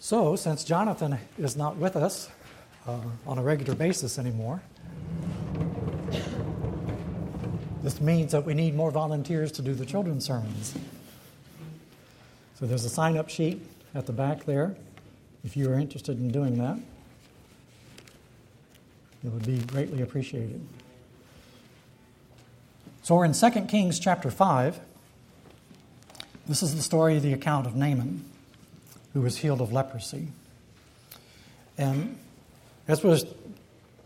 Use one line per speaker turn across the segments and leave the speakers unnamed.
So, since Jonathan is not with us uh, on a regular basis anymore, this means that we need more volunteers to do the children's sermons. So, there's a sign up sheet at the back there if you are interested in doing that. It would be greatly appreciated. So, we're in 2 Kings chapter 5. This is the story, of the account of Naaman, who was healed of leprosy. And as was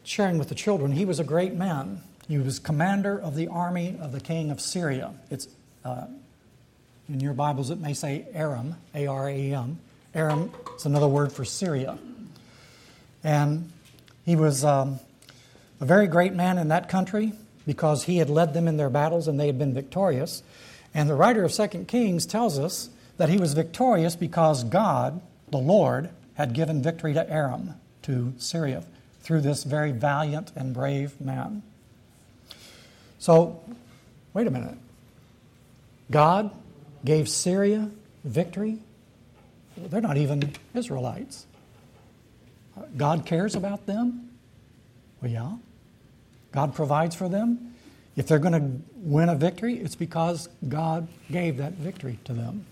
sharing with the children, he was a great man. He was commander of the army of the king of Syria. It's uh, in your Bibles, it may say Aram, A R A M. Aram is another word for Syria. And he was um, a very great man in that country because he had led them in their battles and they had been victorious. And the writer of 2 Kings tells us that he was victorious because God, the Lord, had given victory to Aram, to Syria, through this very valiant and brave man. So, wait a minute. God gave Syria victory? They're not even Israelites. God cares about them? Well, yeah. God provides for them? If they're going to win a victory, it's because God gave that victory to them.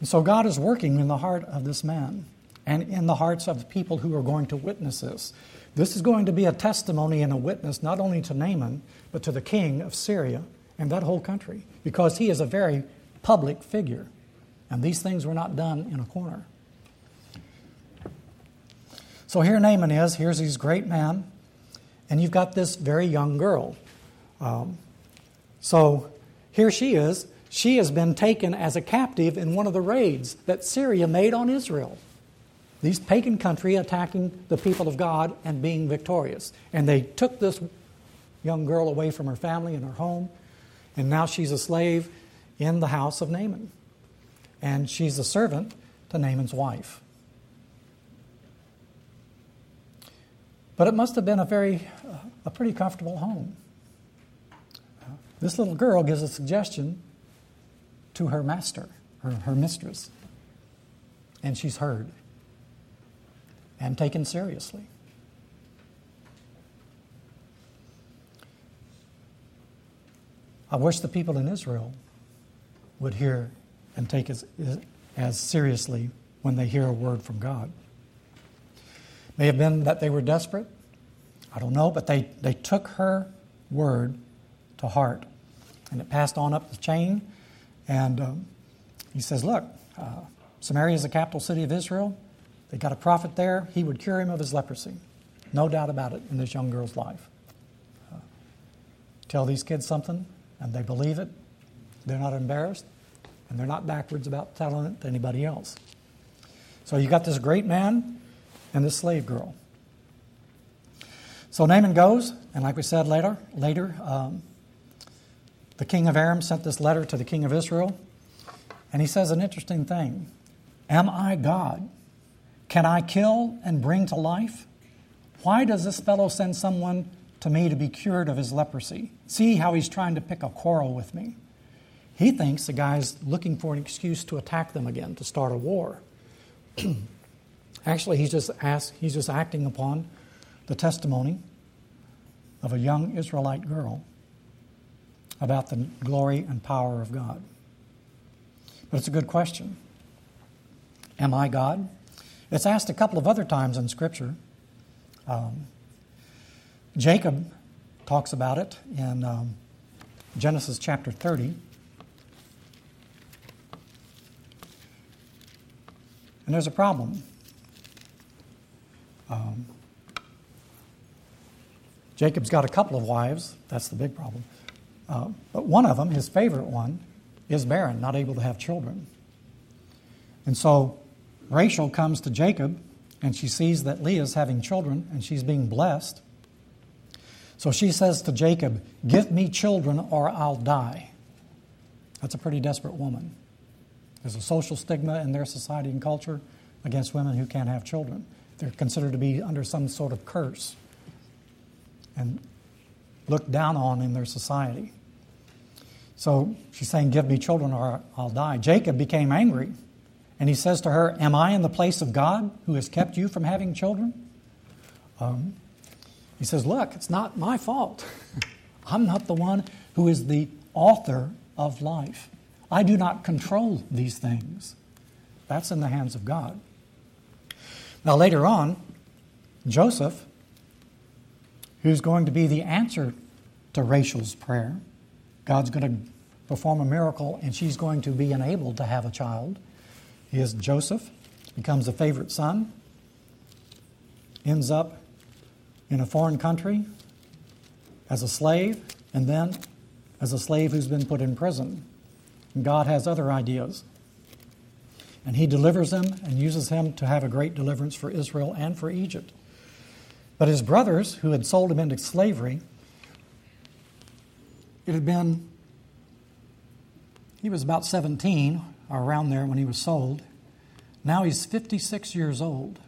And so God is working in the heart of this man and in the hearts of the people who are going to witness this. This is going to be a testimony and a witness not only to Naaman, but to the king of Syria and that whole country, because he is a very public figure. And these things were not done in a corner. So here Naaman is. Here's his great man. And you've got this very young girl. Um, so here she is. She has been taken as a captive in one of the raids that Syria made on Israel. These pagan country attacking the people of God and being victorious. And they took this young girl away from her family and her home, and now she's a slave in the house of Naaman. And she's a servant to Naaman's wife. But it must have been a very, uh, a pretty comfortable home. This little girl gives a suggestion to her master, her, her mistress, and she's heard and taken seriously. I wish the people in Israel would hear and take as, as seriously when they hear a word from God. May have been that they were desperate. I don't know, but they, they took her word to heart. And it passed on up the chain. And um, he says, Look, uh, Samaria is the capital city of Israel. They got a prophet there. He would cure him of his leprosy. No doubt about it in this young girl's life. Uh, tell these kids something, and they believe it. They're not embarrassed, and they're not backwards about telling it to anybody else. So you got this great man and this slave girl. So Naaman goes, and like we said later, later um, the king of Aram sent this letter to the king of Israel, and he says an interesting thing Am I God? Can I kill and bring to life? Why does this fellow send someone to me to be cured of his leprosy? See how he's trying to pick a quarrel with me. He thinks the guy's looking for an excuse to attack them again, to start a war. Actually, he's just, he's just acting upon the testimony of a young Israelite girl about the glory and power of God? But it's a good question. Am I God? It's asked a couple of other times in Scripture. Um, Jacob talks about it in um, Genesis chapter 30. And there's a problem. Um, Jacob's got a couple of wives. That's the big problem. Uh, but one of them, his favorite one, is barren, not able to have children. And so Rachel comes to Jacob and she sees that Leah's having children and she's being blessed. So she says to Jacob, Give me children or I'll die. That's a pretty desperate woman. There's a social stigma in their society and culture against women who can't have children. They're considered to be under some sort of curse and looked down on in their society. So she's saying, Give me children or I'll die. Jacob became angry And he says to her, Am I in the place of God who has kept you from having children? Um, he says, Look, it's not my fault. I'm not the one who is the author of life. I do not control these things. That's in the hands of God. Now, later on, Joseph, who's going to be the answer to Rachel's prayer, God's going to perform a miracle and she's going to be enabled to have a child. Is Joseph, becomes a favorite son, ends up in a foreign country as a slave, and then as a slave who's been put in prison. And God has other ideas. And He delivers him and uses him to have a great deliverance for Israel and for Egypt. But his brothers, who had sold him into slavery, it had been, he was about 17 or around there when he was sold. Now he's 56 years old.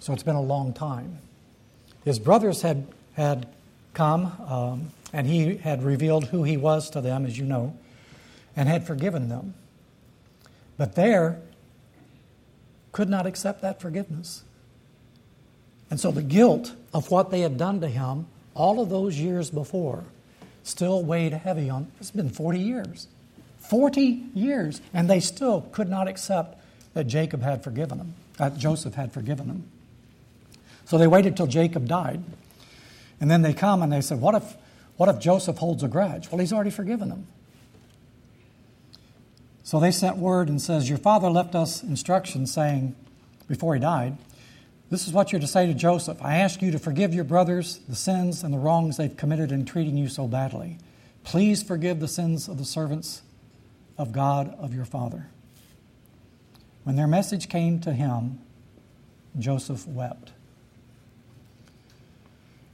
So it's been a long time. His brothers had, had come, um, and he had revealed who he was to them, as you know, and had forgiven them. But there, could not accept that forgiveness. And so the guilt of what they had done to him all of those years before still weighed heavy on. It's been 40 years. 40 years, and they still could not accept that Jacob had forgiven them, that Joseph had forgiven them. So they waited till Jacob died. And then they come and they said, What if, what if Joseph holds a grudge? Well, he's already forgiven them. So they sent word and says, Your father left us instructions saying, before he died, this is what you're to say to Joseph I ask you to forgive your brothers the sins and the wrongs they've committed in treating you so badly. Please forgive the sins of the servants of God of your father. When their message came to him, Joseph wept.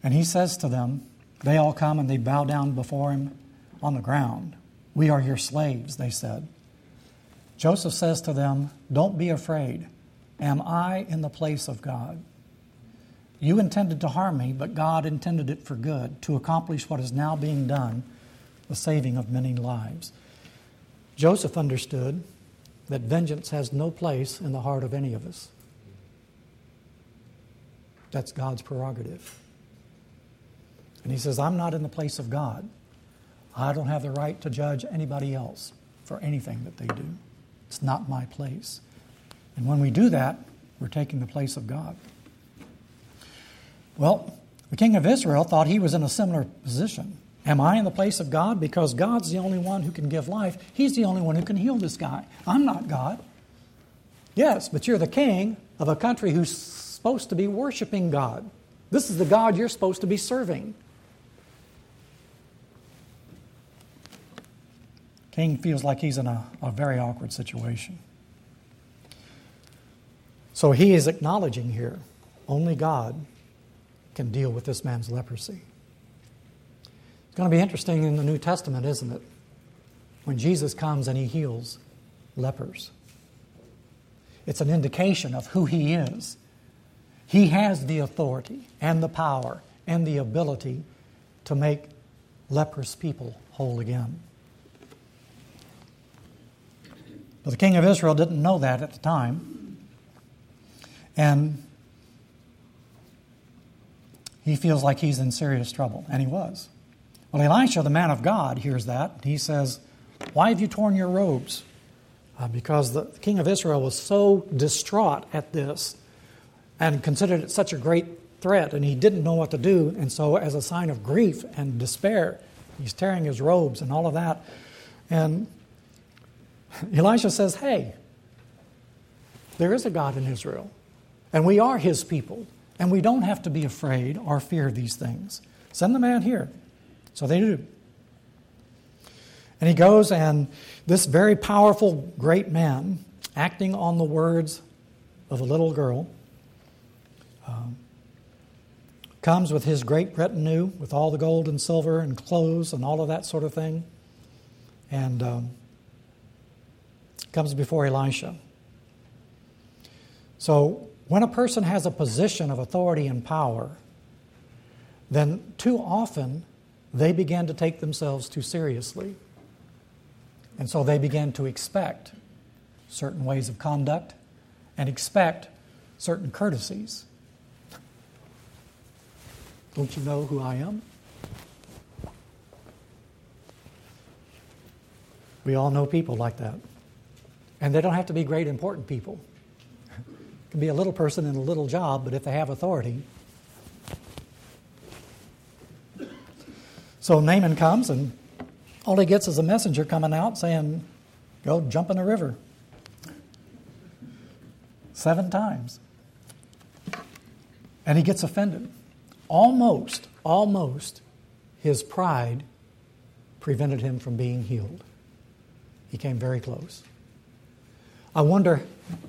And he says to them, They all come and they bow down before him on the ground. We are your slaves, they said. Joseph says to them, Don't be afraid. Am I in the place of God? You intended to harm me, but God intended it for good, to accomplish what is now being done, the saving of many lives. Joseph understood that vengeance has no place in the heart of any of us. That's God's prerogative. And he says, I'm not in the place of God. I don't have the right to judge anybody else for anything that they do. It's not my place. And when we do that, we're taking the place of God. Well, the king of Israel thought he was in a similar position. Am I in the place of God? Because God's the only one who can give life. He's the only one who can heal this guy. I'm not God. Yes, but you're the king of a country who's supposed to be worshiping God. This is the God you're supposed to be serving. King feels like he's in a, a very awkward situation. So he is acknowledging here only God can deal with this man's leprosy. It's going to be interesting in the New Testament, isn't it? When Jesus comes and he heals lepers. It's an indication of who he is. He has the authority and the power and the ability to make leprous people whole again. But the king of Israel didn't know that at the time. And he feels like he's in serious trouble, and he was. Well, Elisha, the man of God, hears that. He says, Why have you torn your robes? Uh, because the king of Israel was so distraught at this and considered it such a great threat, and he didn't know what to do. And so, as a sign of grief and despair, he's tearing his robes and all of that. And Elisha says, Hey, there is a God in Israel, and we are his people, and we don't have to be afraid or fear these things. Send the man here. So they do. And he goes, and this very powerful, great man, acting on the words of a little girl, um, comes with his great retinue, with all the gold and silver and clothes and all of that sort of thing. And um, comes before Elisha. So, when a person has a position of authority and power, then too often they begin to take themselves too seriously. And so they begin to expect certain ways of conduct and expect certain courtesies. Don't you know who I am? We all know people like that. And they don't have to be great, important people. Can be a little person in a little job, but if they have authority. So Naaman comes, and all he gets is a messenger coming out saying, Go jump in the river. Seven times. And he gets offended. Almost, almost, his pride prevented him from being healed. He came very close. I wonder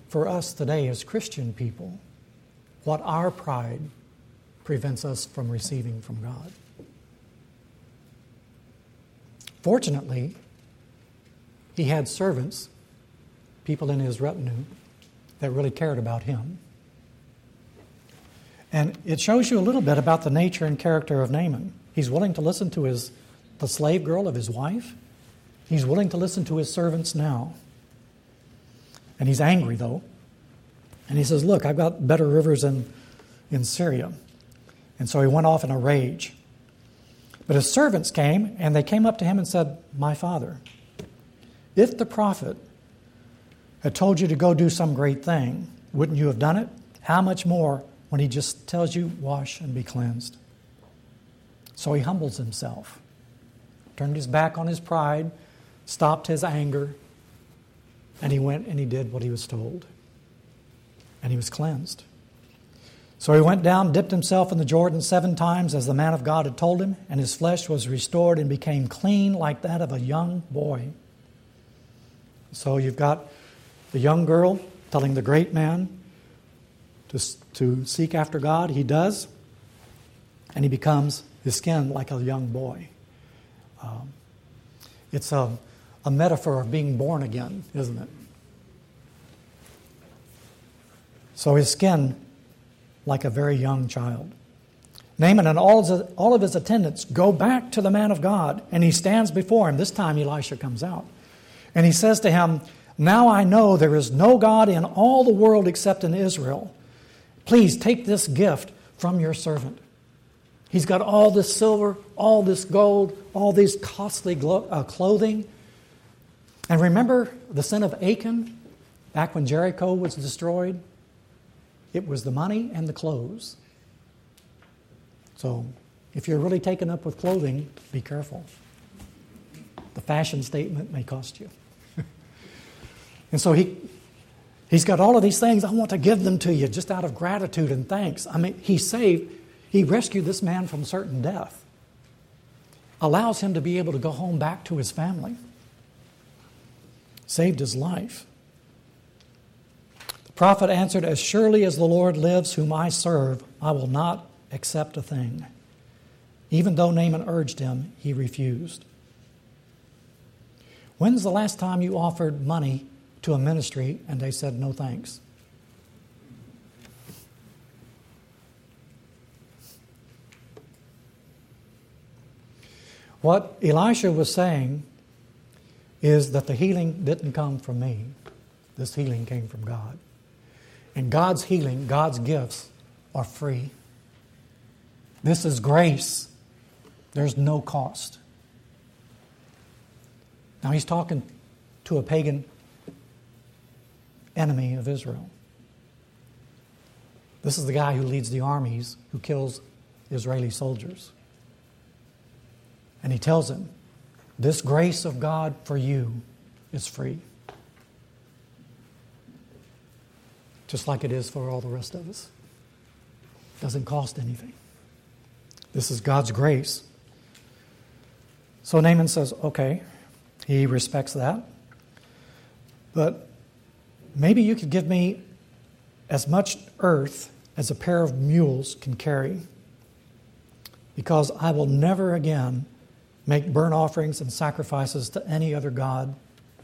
for us today as Christian people what our pride prevents us from receiving from God. Fortunately, he had servants, people in his retinue, that really cared about him. And it shows you a little bit about the nature and character of Naaman. He's willing to listen to his, the slave girl of his wife. He's willing to listen to his servants now. And he's angry, though. And he says, Look, I've got better rivers in, in Syria. And so he went off in a rage. But his servants came, and they came up to him and said, My father, if the prophet had told you to go do some great thing, wouldn't you have done it? How much more when he just tells you, Wash and be cleansed? So he humbles himself, turned his back on his pride, stopped his anger, and he went and he did what he was told. And he was cleansed. So he went down, dipped himself in the Jordan seven times, as the man of God had told him, and his flesh was restored and became clean like that of a young boy. So you've got the young girl telling the great man to, to seek after God. He does, and he becomes his skin like a young boy. Um, it's a a metaphor of being born again, isn't it? So his skin, like a very young child. Naaman and all, of his attendants go back to the man of God, and he stands before him. This time Elisha comes out. And he says to him, Now I know there is no God in all the world except in Israel. Please take this gift from your servant. He's got all this silver, all this gold, all these costly uh, clothing. And remember the sin of Achan back when Jericho was destroyed? It was the money and the clothes. So if you're really taken up with clothing, be careful. The fashion statement may cost you. and so he, he's got all of these things. I want to give them to you just out of gratitude and thanks. I mean, he saved, he rescued this man from certain death, allows him to be able to go home back to his family saved his life. The prophet answered, As surely as the Lord lives, whom I serve, I will not accept a thing. Even though Naaman urged him, he refused. When's the last time you offered money to a ministry and they said no thanks? What Elisha was saying is that the healing didn't come from me. This healing came from God. And God's healing, God's gifts are free. This is grace. There's no cost. Now he's talking to a pagan enemy of Israel. This is the guy who leads the armies who kills Israeli soldiers. And he tells him, this grace of God for you is free. Just like it is for all the rest of us. Doesn't cost anything. This is God's grace. So Naaman says, okay, he respects that. But maybe you could give me as much earth as a pair of mules can carry, because I will never again make burnt offerings and sacrifices to any other God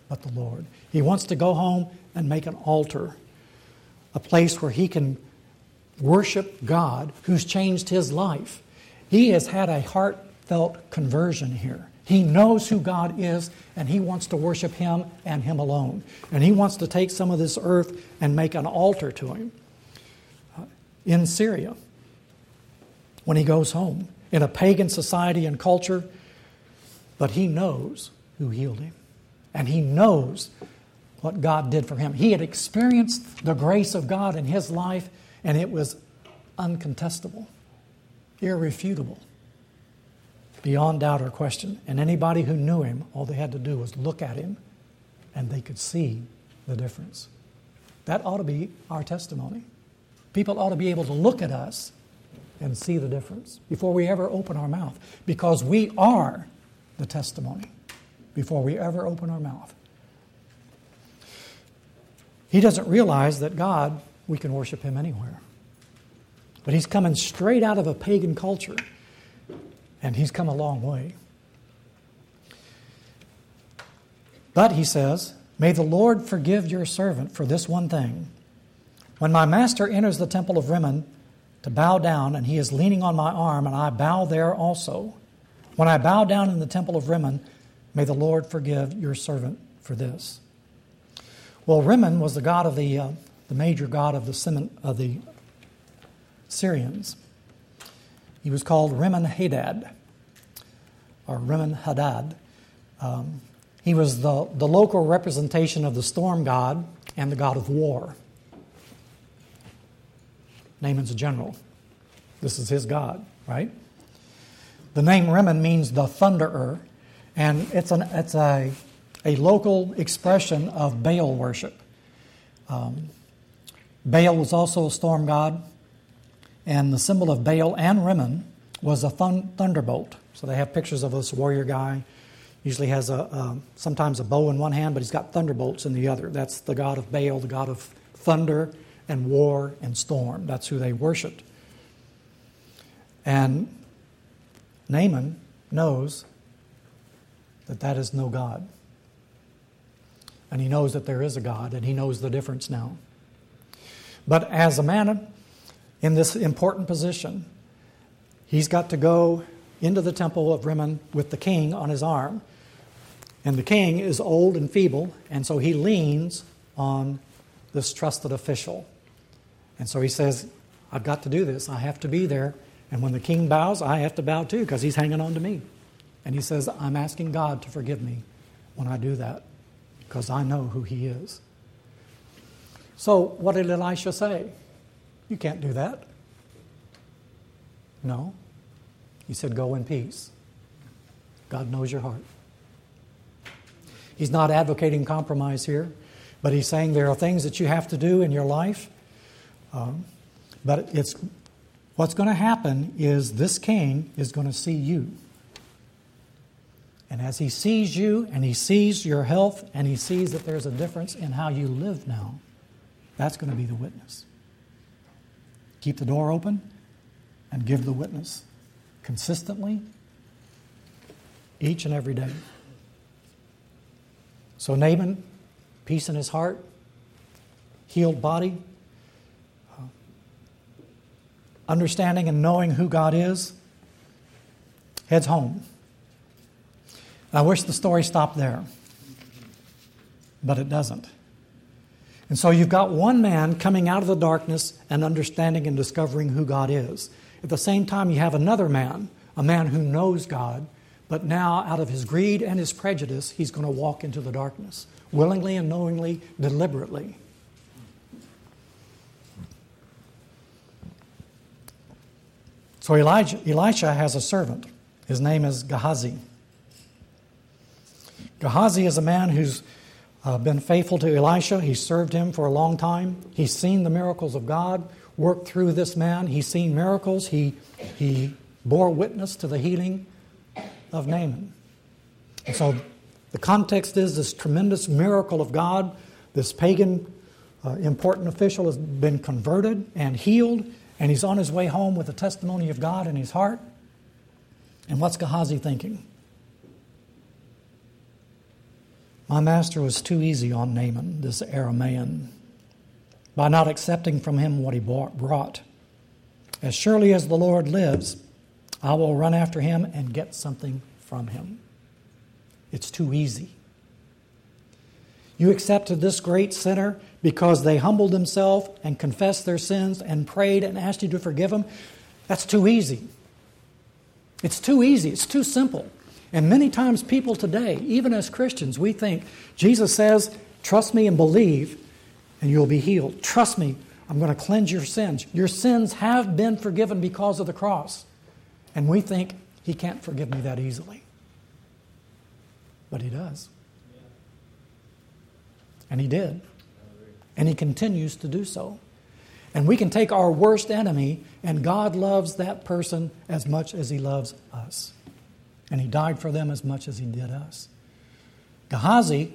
but the Lord. He wants to go home and make an altar, a place where he can worship God who's changed his life. He has had a heartfelt conversion here. He knows who God is, and he wants to worship him and him alone. And he wants to take some of this earth and make an altar to him uh, in Syria when he goes home, in a pagan society and culture. But he knows who healed him, and he knows what God did for him. He had experienced the grace of God in his life, and it was uncontestable, irrefutable beyond doubt or question. And anybody who knew him, all they had to do was look at him and they could see the difference. That ought to be our testimony. People ought to be able to look at us and see the difference before we ever open our mouth because we are the testimony before we ever open our mouth. He doesn't realize that God, we can worship Him anywhere. But He's coming straight out of a pagan culture and he's come a long way. But, he says, May the Lord forgive your servant for this one thing. When my master enters the temple of Rimmon to bow down, and he is leaning on my arm, and I bow there also, when I bow down in the temple of Rimmon, may the Lord forgive your servant for this. Well, Rimmon was the god of the, uh, the major god of the, of the Syrians. He was called Rimmon Hadad, or Rimmon Hadad. Um, he was the, the local representation of the storm god and the god of war. Naaman's a general. This is his god, right? The name Rimmon means the thunderer, and it's, an, it's a, a local expression of Baal worship. Um, Baal was also a storm god. And the symbol of Baal and Rimmon was a thun- thunderbolt. So they have pictures of this warrior guy. Usually has a, a, sometimes a bow in one hand, but he's got thunderbolts in the other. That's the god of Baal, the god of thunder and war and storm. That's who they worshipped. And Naaman knows that that is no God. And he knows that there is a God, and he knows the difference now. But as a man in this important position. He's got to go into the temple of Rimmon with the king on his arm. And the king is old and feeble, and so he leans on this trusted official. And so he says, I've got to do this. I have to be there. And when the king bows, I have to bow too because he's hanging on to me. And he says, I'm asking God to forgive me when I do that because I know who he is. So, what did Elisha say? You can't do that. No. He said, Go in peace. God knows your heart. He's not advocating compromise here, but he's saying there are things that you have to do in your life. Um, but it's what's going to happen is this king is going to see you. And as he sees you and he sees your health and he sees that there's a difference in how you live now, that's going to be the witness. Keep the door open and give the witness consistently each and every day. So, Naaman, peace in his heart, healed body, understanding and knowing who God is, heads home. I wish the story stopped there, but it doesn't. And so you've got one man coming out of the darkness and understanding and discovering who God is. At the same time, you have another man, a man who knows God, but now out of his greed and his prejudice, he's going to walk into the darkness, willingly and knowingly, deliberately. So Elijah, Elisha has a servant. His name is Gehazi. Gehazi is a man who's uh, been faithful to Elisha. He's served him for a long time. He's seen the miracles of God work through this man. He's seen miracles. He, he bore witness to the healing of Naaman. And so the context is this tremendous miracle of God. This pagan uh, important official has been converted and healed, and he's on his way home with the testimony of God in his heart. And what's Gehazi thinking? My master was too easy on Naaman, this Aramaean, by not accepting from him what he brought. As surely as the Lord lives, I will run after him and get something from him. It's too easy. You accepted this great sinner because they humbled themselves and confessed their sins and prayed and asked you to forgive them. That's too easy. It's too easy. It's too simple. And many times, people today, even as Christians, we think Jesus says, Trust me and believe, and you'll be healed. Trust me, I'm going to cleanse your sins. Your sins have been forgiven because of the cross. And we think He can't forgive me that easily. But He does. And He did. And He continues to do so. And we can take our worst enemy, and God loves that person as much as He loves us. And He died for them as much as He did us. Gehazi,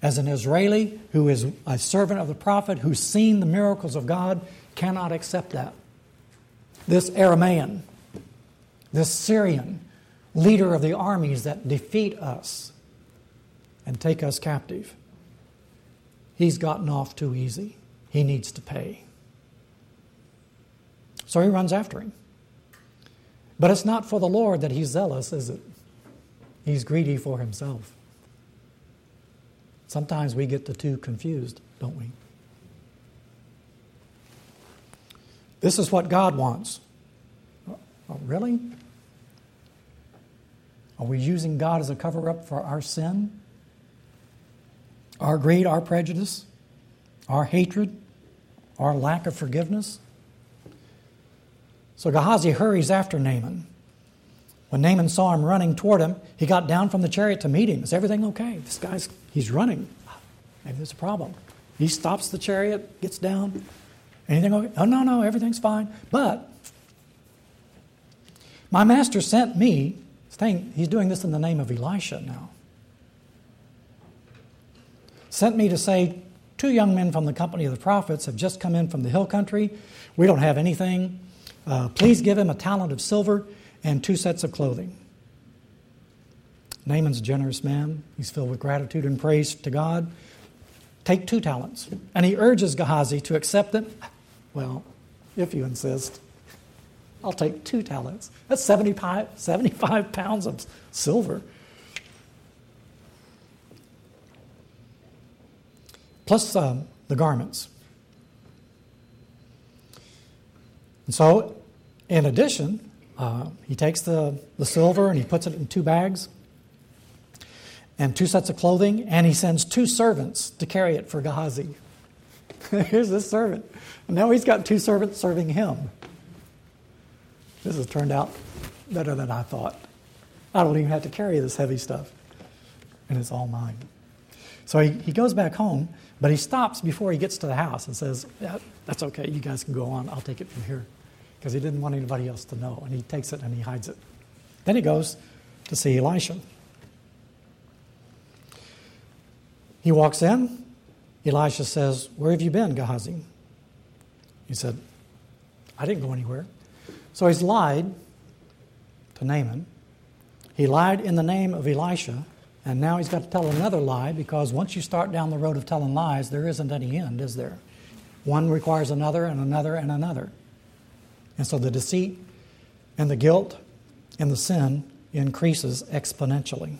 as an Israeli who is a servant of the prophet, who's seen the miracles of God, cannot accept that. This Aramaean, this Syrian, leader of the armies that defeat us and take us captive, he's gotten off too easy. He needs to pay. So he runs after him. But it's not for the Lord that he's zealous, is it? He's greedy for himself. Sometimes we get the two confused, don't we? This is what God wants. Oh, really? Are we using God as a cover up for our sin? Our greed, our prejudice, our hatred, our lack of forgiveness. So Gehazi hurries after Naaman. When Naaman saw him running toward him, he got down from the chariot to meet him. Is everything okay? This guy's, he's running. Maybe there's a problem. He stops the chariot, gets down. Anything okay? Oh, no, no, everything's fine. But my master sent me, saying, he's doing this in the name of Elisha now sent me to say, Two young men from the company of the prophets have just come in from the hill country. We don't have anything. Uh, please give him a talent of silver and two sets of clothing. Naaman's a generous man. He's filled with gratitude and praise to God. Take two talents. And he urges Gehazi to accept them. Well, if you insist, I'll take two talents. That's 75, 75 pounds of silver. Plus um, the garments. And so, in addition, uh, he takes the, the silver and he puts it in two bags and two sets of clothing, and he sends two servants to carry it for Gehazi. Here's this servant. And now he's got two servants serving him. This has turned out better than I thought. I don't even have to carry this heavy stuff, and it's all mine. So he, he goes back home, but he stops before he gets to the house and says, yeah, That's okay, you guys can go on, I'll take it from here. Because he didn't want anybody else to know. And he takes it and he hides it. Then he goes to see Elisha. He walks in. Elisha says, Where have you been, Gehazi? He said, I didn't go anywhere. So he's lied to Naaman. He lied in the name of Elisha and now he's got to tell another lie because once you start down the road of telling lies, there isn't any end, is there? One requires another and another and another. And so the deceit and the guilt and the sin increases exponentially.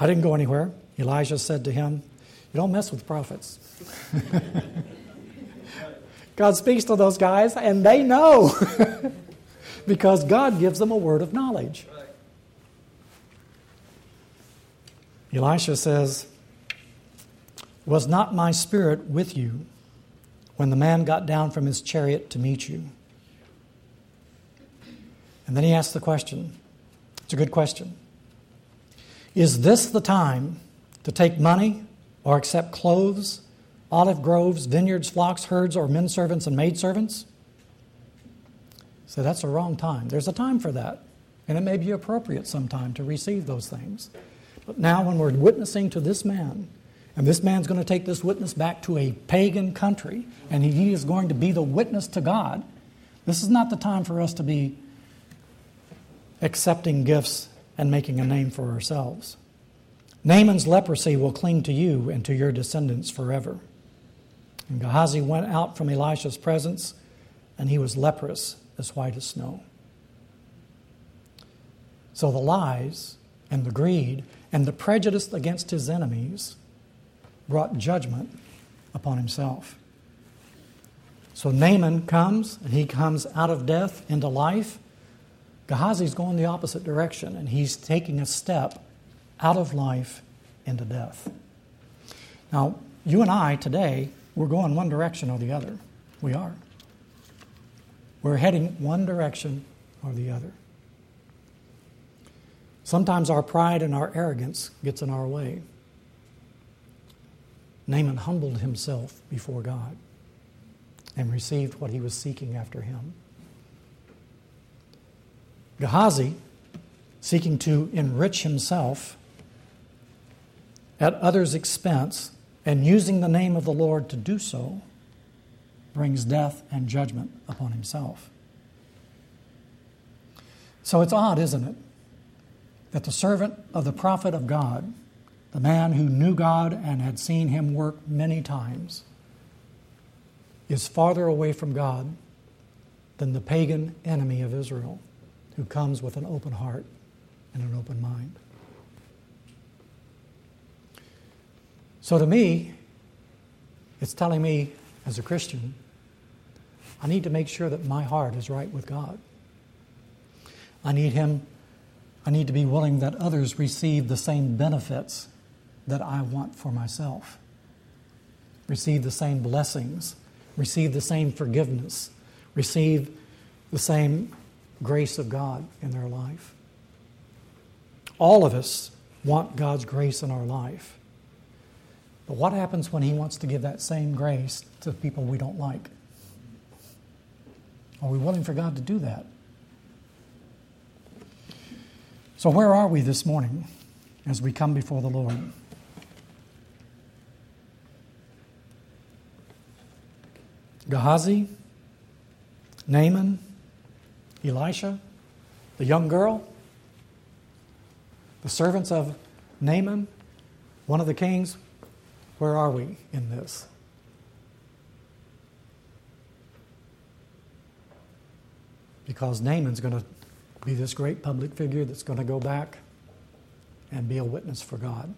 I didn't go anywhere. Elijah said to him, You don't mess with prophets. God speaks to those guys, and they know because God gives them a word of knowledge. Elisha says, Was not my spirit with you when the man got down from his chariot to meet you? And then he asks the question. It's a good question. Is this the time to take money or accept clothes, olive groves, vineyards, flocks, herds, or men servants and maid servants? So that's a wrong time. There's a time for that. And it may be appropriate sometime to receive those things. But now, when we're witnessing to this man, and this man's going to take this witness back to a pagan country, and he is going to be the witness to God, this is not the time for us to be accepting gifts and making a name for ourselves. Naaman's leprosy will cling to you and to your descendants forever. And Gehazi went out from Elisha's presence, and he was leprous as white as snow. So the lies and the greed and the prejudice against his enemies brought judgment upon himself. So Naaman comes, and he comes out of death into life. Gehazi's going the opposite direction, and he's taking a step out of life into death. Now, you and I today, we're going one direction or the other. We are. We're heading one direction or the other. Sometimes our pride and our arrogance gets in our way. Naaman humbled himself before God and received what he was seeking after him. Gehazi, seeking to enrich himself at others' expense and using the name of the Lord to do so, brings death and judgment upon himself. So it's odd, isn't it, that the servant of the prophet of God the man who knew God and had seen him work many times, is farther away from God than the pagan enemy of Israel who comes with an open heart and an open mind. So to me, it's telling me as a Christian, I need to make sure that my heart is right with God. I need Him, I need to be willing that others receive the same benefits that I want for myself. Receive the same blessings, receive the same forgiveness, receive the same grace of God in their life. All of us want God's grace in our life. But what happens when He wants to give that same grace to people we don't like? Are we willing for God to do that? So, where are we this morning as we come before the Lord? Gehazi, Naaman, Elisha, the young girl, the servants of Naaman, one of the kings. Where are we in this? Because Naaman's going to be this great public figure that's going to go back and be a witness for God.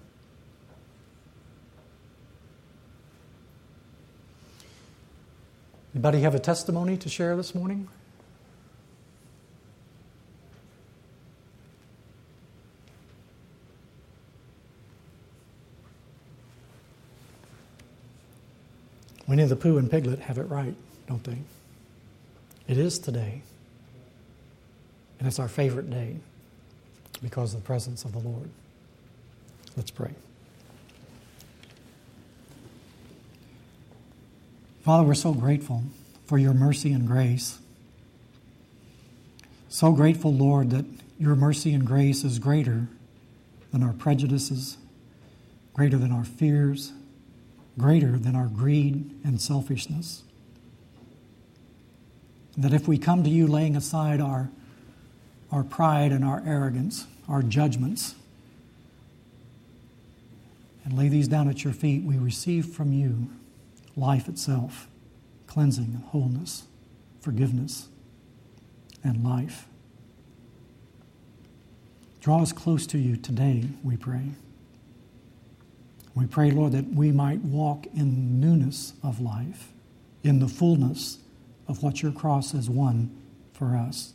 Anybody have a testimony to share this morning? Winnie the Pooh and Piglet have it right, don't they? It is today. And it's our favorite day because of the presence of the Lord. Let's pray. Father, we're so grateful for your mercy and grace. So grateful, Lord, that your mercy and grace is greater than our prejudices, greater than our fears, greater than our greed and selfishness. That if we come to you laying aside our, our pride and our arrogance, our judgments, and lay these down at your feet, we receive from you life itself, cleansing and wholeness, forgiveness, and life. Draw us close to you today, we pray. We pray, Lord, that we might walk in newness of life, in the fullness of what your cross has won for us.